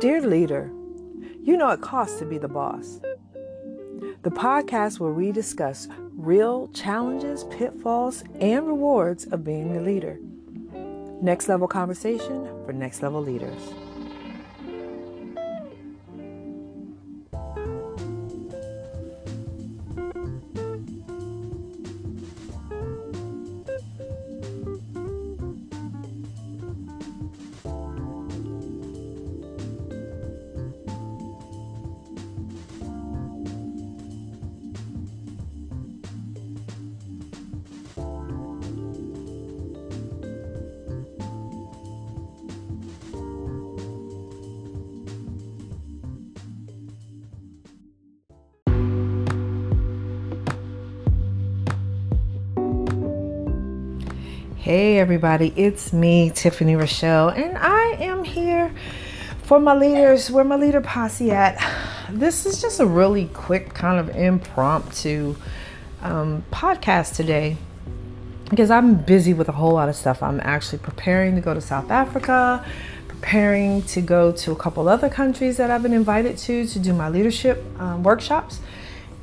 Dear leader, you know it costs to be the boss. The podcast where we discuss real challenges, pitfalls, and rewards of being a leader. Next level conversation for next level leaders. Hey, everybody, it's me, Tiffany Rochelle, and I am here for my leaders. Where my leader posse at? This is just a really quick, kind of impromptu um, podcast today because I'm busy with a whole lot of stuff. I'm actually preparing to go to South Africa, preparing to go to a couple other countries that I've been invited to to do my leadership um, workshops,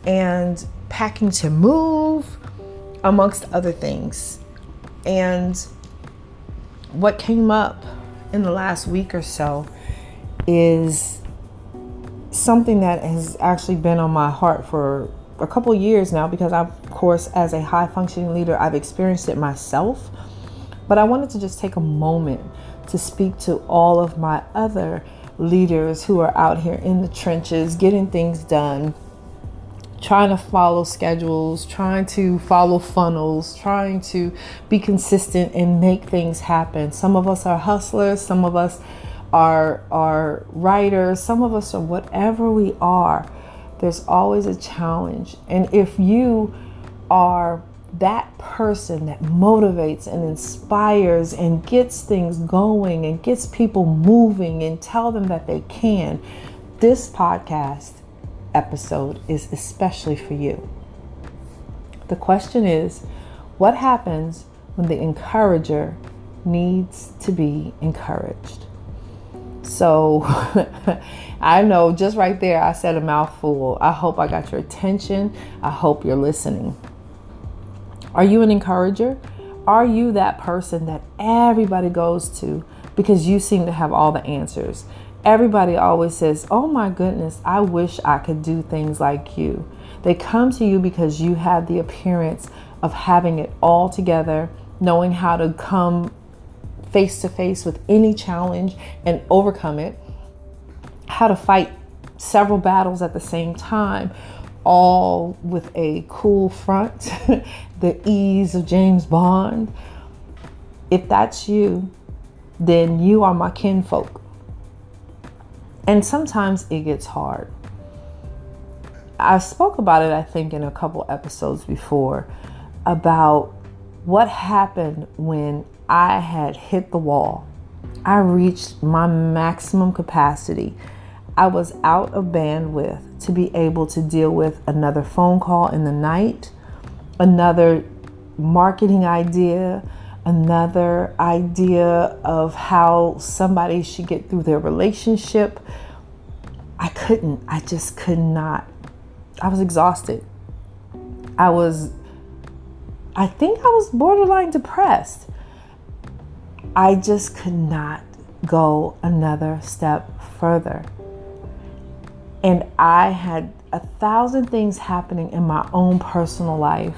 and packing to move, amongst other things. And what came up in the last week or so is something that has actually been on my heart for a couple years now because I, of course, as a high functioning leader, I've experienced it myself. But I wanted to just take a moment to speak to all of my other leaders who are out here in the trenches getting things done, trying to follow schedules, trying to follow funnels, trying to be consistent and make things happen. Some of us are hustlers, some of us are are writers, some of us are whatever we are. There's always a challenge. And if you are that person that motivates and inspires and gets things going and gets people moving and tell them that they can, this podcast episode is especially for you. The question is what happens when the encourager needs to be encouraged? So I know just right there, I said a mouthful. I hope I got your attention. I hope you're listening. Are you an encourager? Are you that person that everybody goes to because you seem to have all the answers? Everybody always says, Oh my goodness, I wish I could do things like you. They come to you because you have the appearance of having it all together, knowing how to come face to face with any challenge and overcome it, how to fight several battles at the same time, all with a cool front, the ease of James Bond. If that's you, then you are my kinfolk. And sometimes it gets hard. I spoke about it, I think, in a couple episodes before about what happened when I had hit the wall. I reached my maximum capacity. I was out of bandwidth to be able to deal with another phone call in the night, another marketing idea, another idea of how somebody should get through their relationship. I couldn't. I just could not. I was exhausted. I was, I think I was borderline depressed. I just could not go another step further. And I had a thousand things happening in my own personal life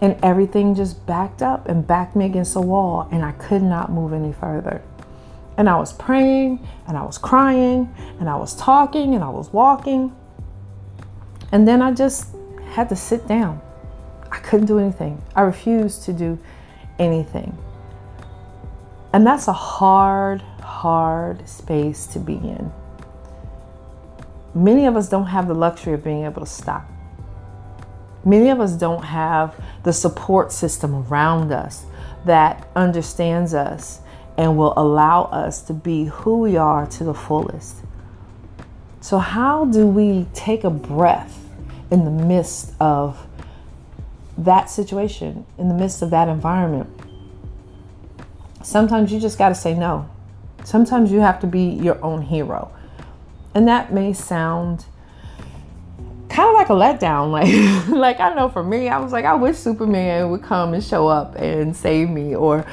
and everything just backed up and backed me against a wall, and I could not move any further. And I was praying, and I was crying, and I was talking, and I was walking. And then I just had to sit down. I couldn't do anything. I refused to do anything. And that's a hard, hard space to be in. Many of us don't have the luxury of being able to stop. Many of us don't have the support system around us that understands us and will allow us to be who we are to the fullest. So, how do we take a breath in the midst of that situation, in the midst of that environment? Sometimes you just got to say no. Sometimes you have to be your own hero. And that may sound kind of like a letdown. Like, like I know for me, I was like, I wish Superman would come and show up and save me, or,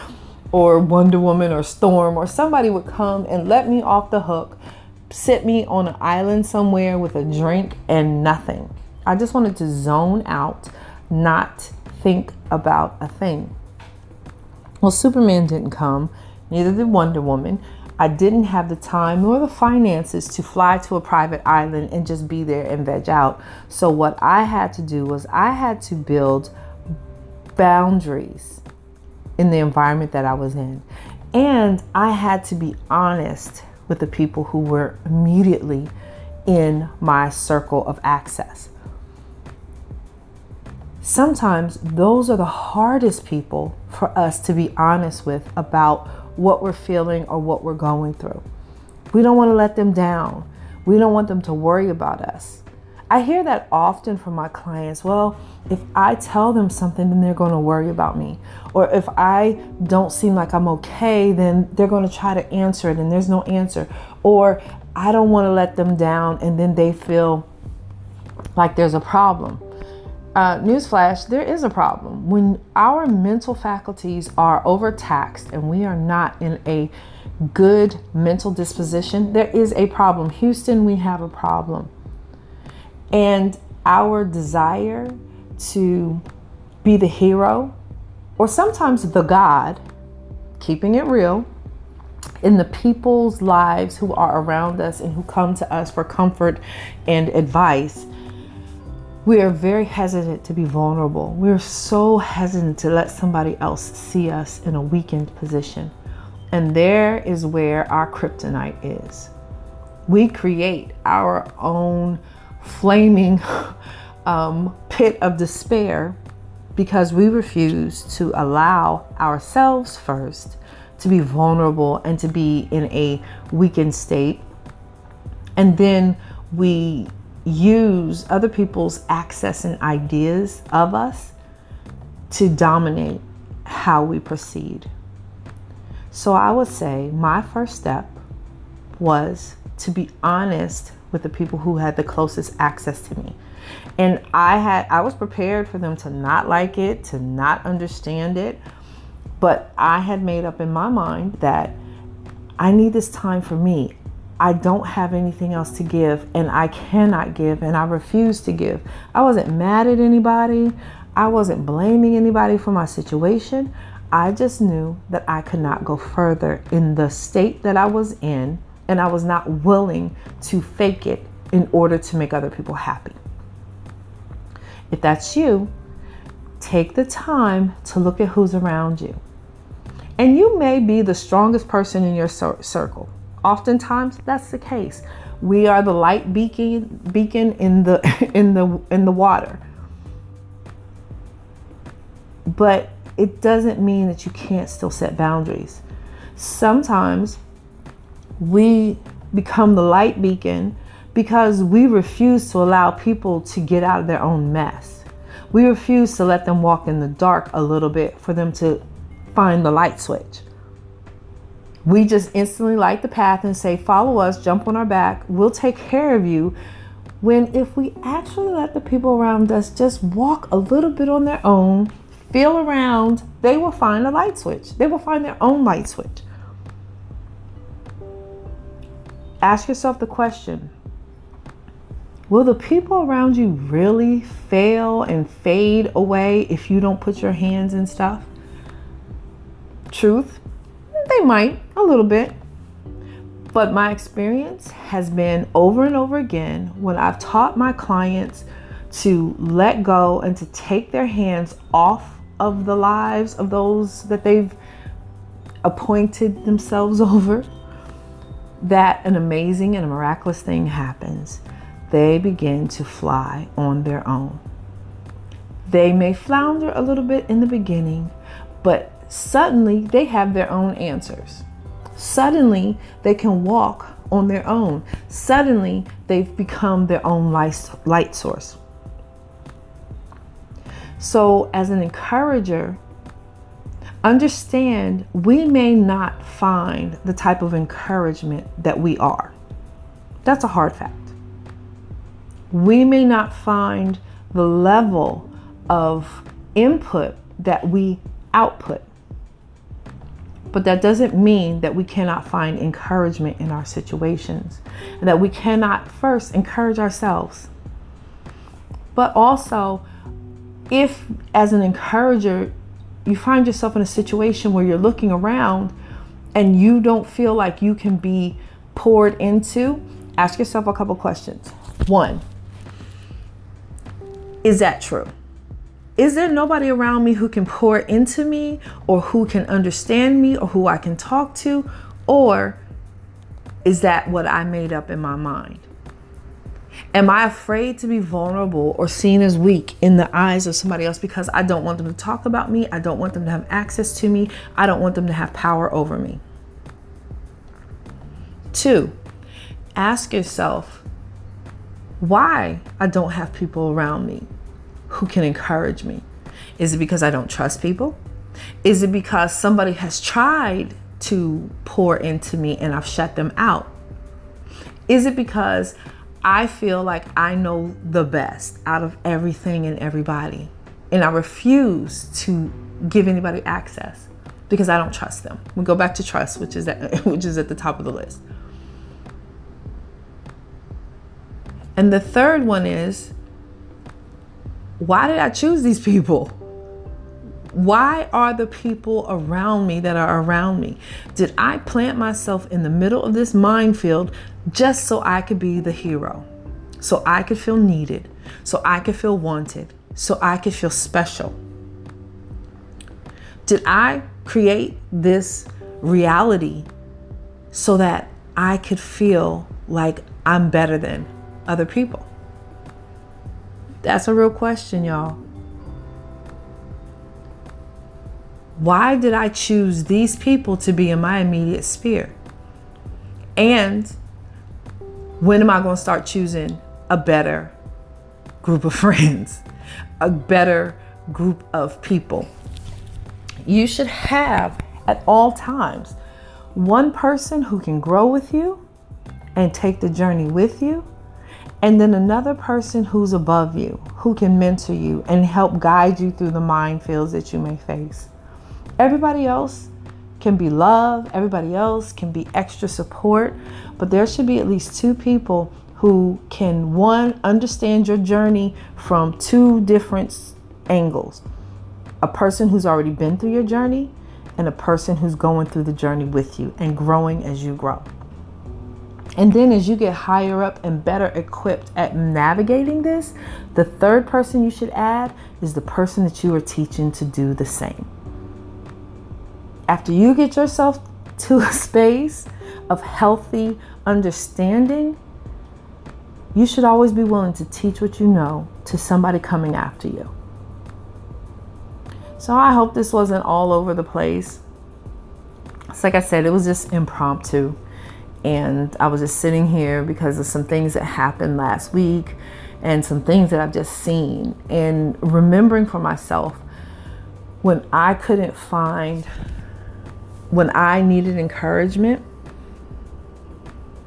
or Wonder Woman, or Storm, or somebody would come and let me off the hook, sit me on an island somewhere with a drink and nothing. I just wanted to zone out, not think about a thing. Well, Superman didn't come, neither did Wonder Woman. I didn't have the time nor the finances to fly to a private island and just be there and veg out. So, what I had to do was I had to build boundaries in the environment that I was in. And I had to be honest with the people who were immediately in my circle of access. Sometimes those are the hardest people for us to be honest with about what we're feeling or what we're going through. We don't want to let them down. We don't want them to worry about us. I hear that often from my clients. Well, if I tell them something, then they're going to worry about me. Or if I don't seem like I'm okay, then they're going to try to answer it and there's no answer. Or I don't want to let them down and then they feel like there's a problem. Uh, newsflash, there is a problem. When our mental faculties are overtaxed and we are not in a good mental disposition, there is a problem. Houston, we have a problem. And our desire to be the hero or sometimes the God, keeping it real, in the people's lives who are around us and who come to us for comfort and advice we are very hesitant to be vulnerable. We're so hesitant to let somebody else see us in a weakened position. And there is where our kryptonite is. We create our own flaming um, pit of despair because we refuse to allow ourselves first to be vulnerable and to be in a weakened state. And then we use other people's access and ideas of us to dominate how we proceed. So I would say my first step was to be honest with the people who had the closest access to me. And I had I was prepared for them to not like it, to not understand it, but I had made up in my mind that I need this time for me. I don't have anything else to give and I cannot give and I refuse to give. I wasn't mad at anybody. I wasn't blaming anybody for my situation. I just knew that I could not go further in the state that I was in and I was not willing to fake it in order to make other people happy. If that's you, take the time to look at who's around you. And you may be the strongest person in your circle. Oftentimes that's the case. We are the light beacon beacon in the in the in the water. But it doesn't mean that you can't still set boundaries. Sometimes we become the light beacon because we refuse to allow people to get out of their own mess. We refuse to let them walk in the dark a little bit for them to find the light switch we just instantly light the path and say, Follow us, jump on our back, we'll take care of you. When if we actually let the people around us just walk a little bit on their own, feel around, they will find a light switch. They will find their own light switch. Ask yourself the question Will the people around you really fail and fade away if you don't put your hands in stuff? Truth, they might, a little bit. But my experience has been over and over again when I've taught my clients to let go and to take their hands off of the lives of those that they've appointed themselves over, that an amazing and a miraculous thing happens. They begin to fly on their own. They may flounder a little bit in the beginning, but suddenly they have their own answers. Suddenly they can walk on their own. Suddenly they've become their own light source. So, as an encourager, understand we may not find the type of encouragement that we are. That's a hard fact. We may not find the level of input that we output. But that doesn't mean that we cannot find encouragement in our situations and that we cannot first encourage ourselves. But also, if as an encourager, you find yourself in a situation where you're looking around and you don't feel like you can be poured into, ask yourself a couple questions. One, is that true? Is there nobody around me who can pour into me or who can understand me or who I can talk to? Or is that what I made up in my mind? Am I afraid to be vulnerable or seen as weak in the eyes of somebody else because I don't want them to talk about me? I don't want them to have access to me. I don't want them to have power over me. Two, ask yourself why I don't have people around me who can encourage me? Is it because I don't trust people? Is it because somebody has tried to pour into me and I've shut them out? Is it because I feel like I know the best out of everything and everybody and I refuse to give anybody access because I don't trust them? We go back to trust, which is at, which is at the top of the list. And the third one is why did I choose these people? Why are the people around me that are around me? Did I plant myself in the middle of this minefield just so I could be the hero? So I could feel needed, so I could feel wanted, so I could feel special? Did I create this reality so that I could feel like I'm better than other people? That's a real question, y'all. Why did I choose these people to be in my immediate sphere? And when am I going to start choosing a better group of friends, a better group of people? You should have at all times one person who can grow with you and take the journey with you and then another person who's above you, who can mentor you and help guide you through the minefields that you may face. Everybody else can be love, everybody else can be extra support, but there should be at least two people who can, one, understand your journey from two different angles a person who's already been through your journey and a person who's going through the journey with you and growing as you grow. And then as you get higher up and better equipped at navigating this, the third person you should add is the person that you are teaching to do the same. After you get yourself to a space of healthy understanding, you should always be willing to teach what you know to somebody coming after you. So I hope this wasn't all over the place. It's like I said, it was just impromptu and I was just sitting here because of some things that happened last week and some things that I've just seen and remembering for myself when I couldn't find when I needed encouragement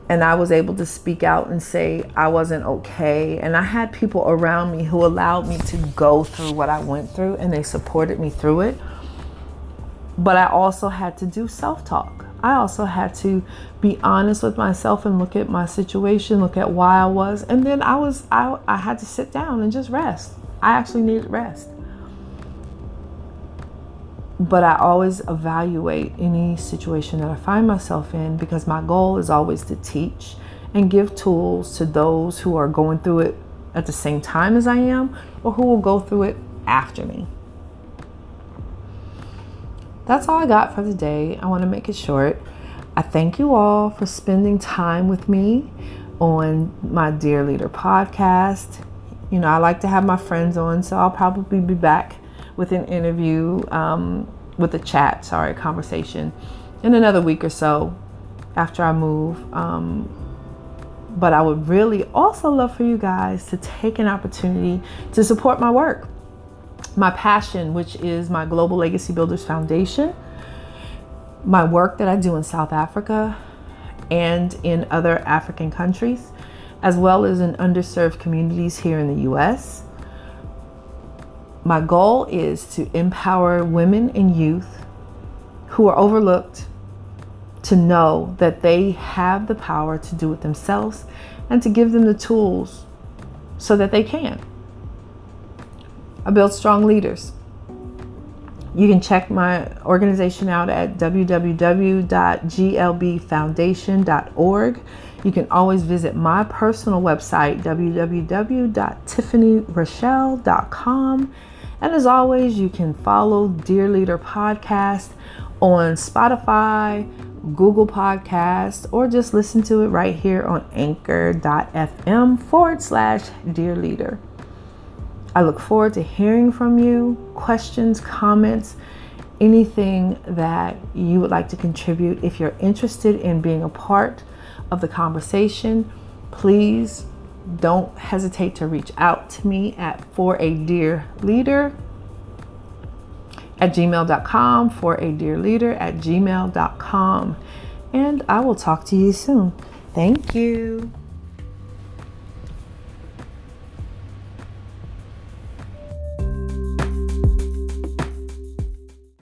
and I was able to speak out and say I wasn't okay. And I had people around me who allowed me to go through what I went through and they supported me through it. But I also had to do self talk. I also had to be honest with myself and look at my situation, look at why I was, and then I was I, I had to sit down and just rest. I actually needed rest. But I always evaluate any situation that I find myself in because my goal is always to teach and give tools to those who are going through it at the same time as I am or who will go through it after me that's all I got for the day. I want to make it short. I thank you all for spending time with me on my Dear Leader podcast. You know, I like to have my friends on, so I'll probably be back with an interview, um, with a chat, sorry, conversation in another week or so after I move. Um, but I would really also love for you guys to take an opportunity to support my work my passion, which is my Global Legacy Builders Foundation, my work that I do in South Africa, and in other African countries, as well as in underserved communities here in the US. My goal is to empower women and youth who are overlooked to know that they have the power to do it themselves and to give them the tools so that they can. I build strong leaders. You can check my organization out at www.glbfoundation.org. You can always visit my personal website, www.tiffanyrochelle.com. And as always, you can follow Dear Leader Podcast on Spotify, Google Podcast, or just listen to it right here on anchor.fm forward slash Dear Leader. I look forward to hearing from you, questions, comments, anything that you would like to contribute. If you're interested in being a part of the conversation, please don't hesitate to reach out to me at for a dear leader at gmail.com for a dear leader at gmail.com and i will talk to you soon. Thank you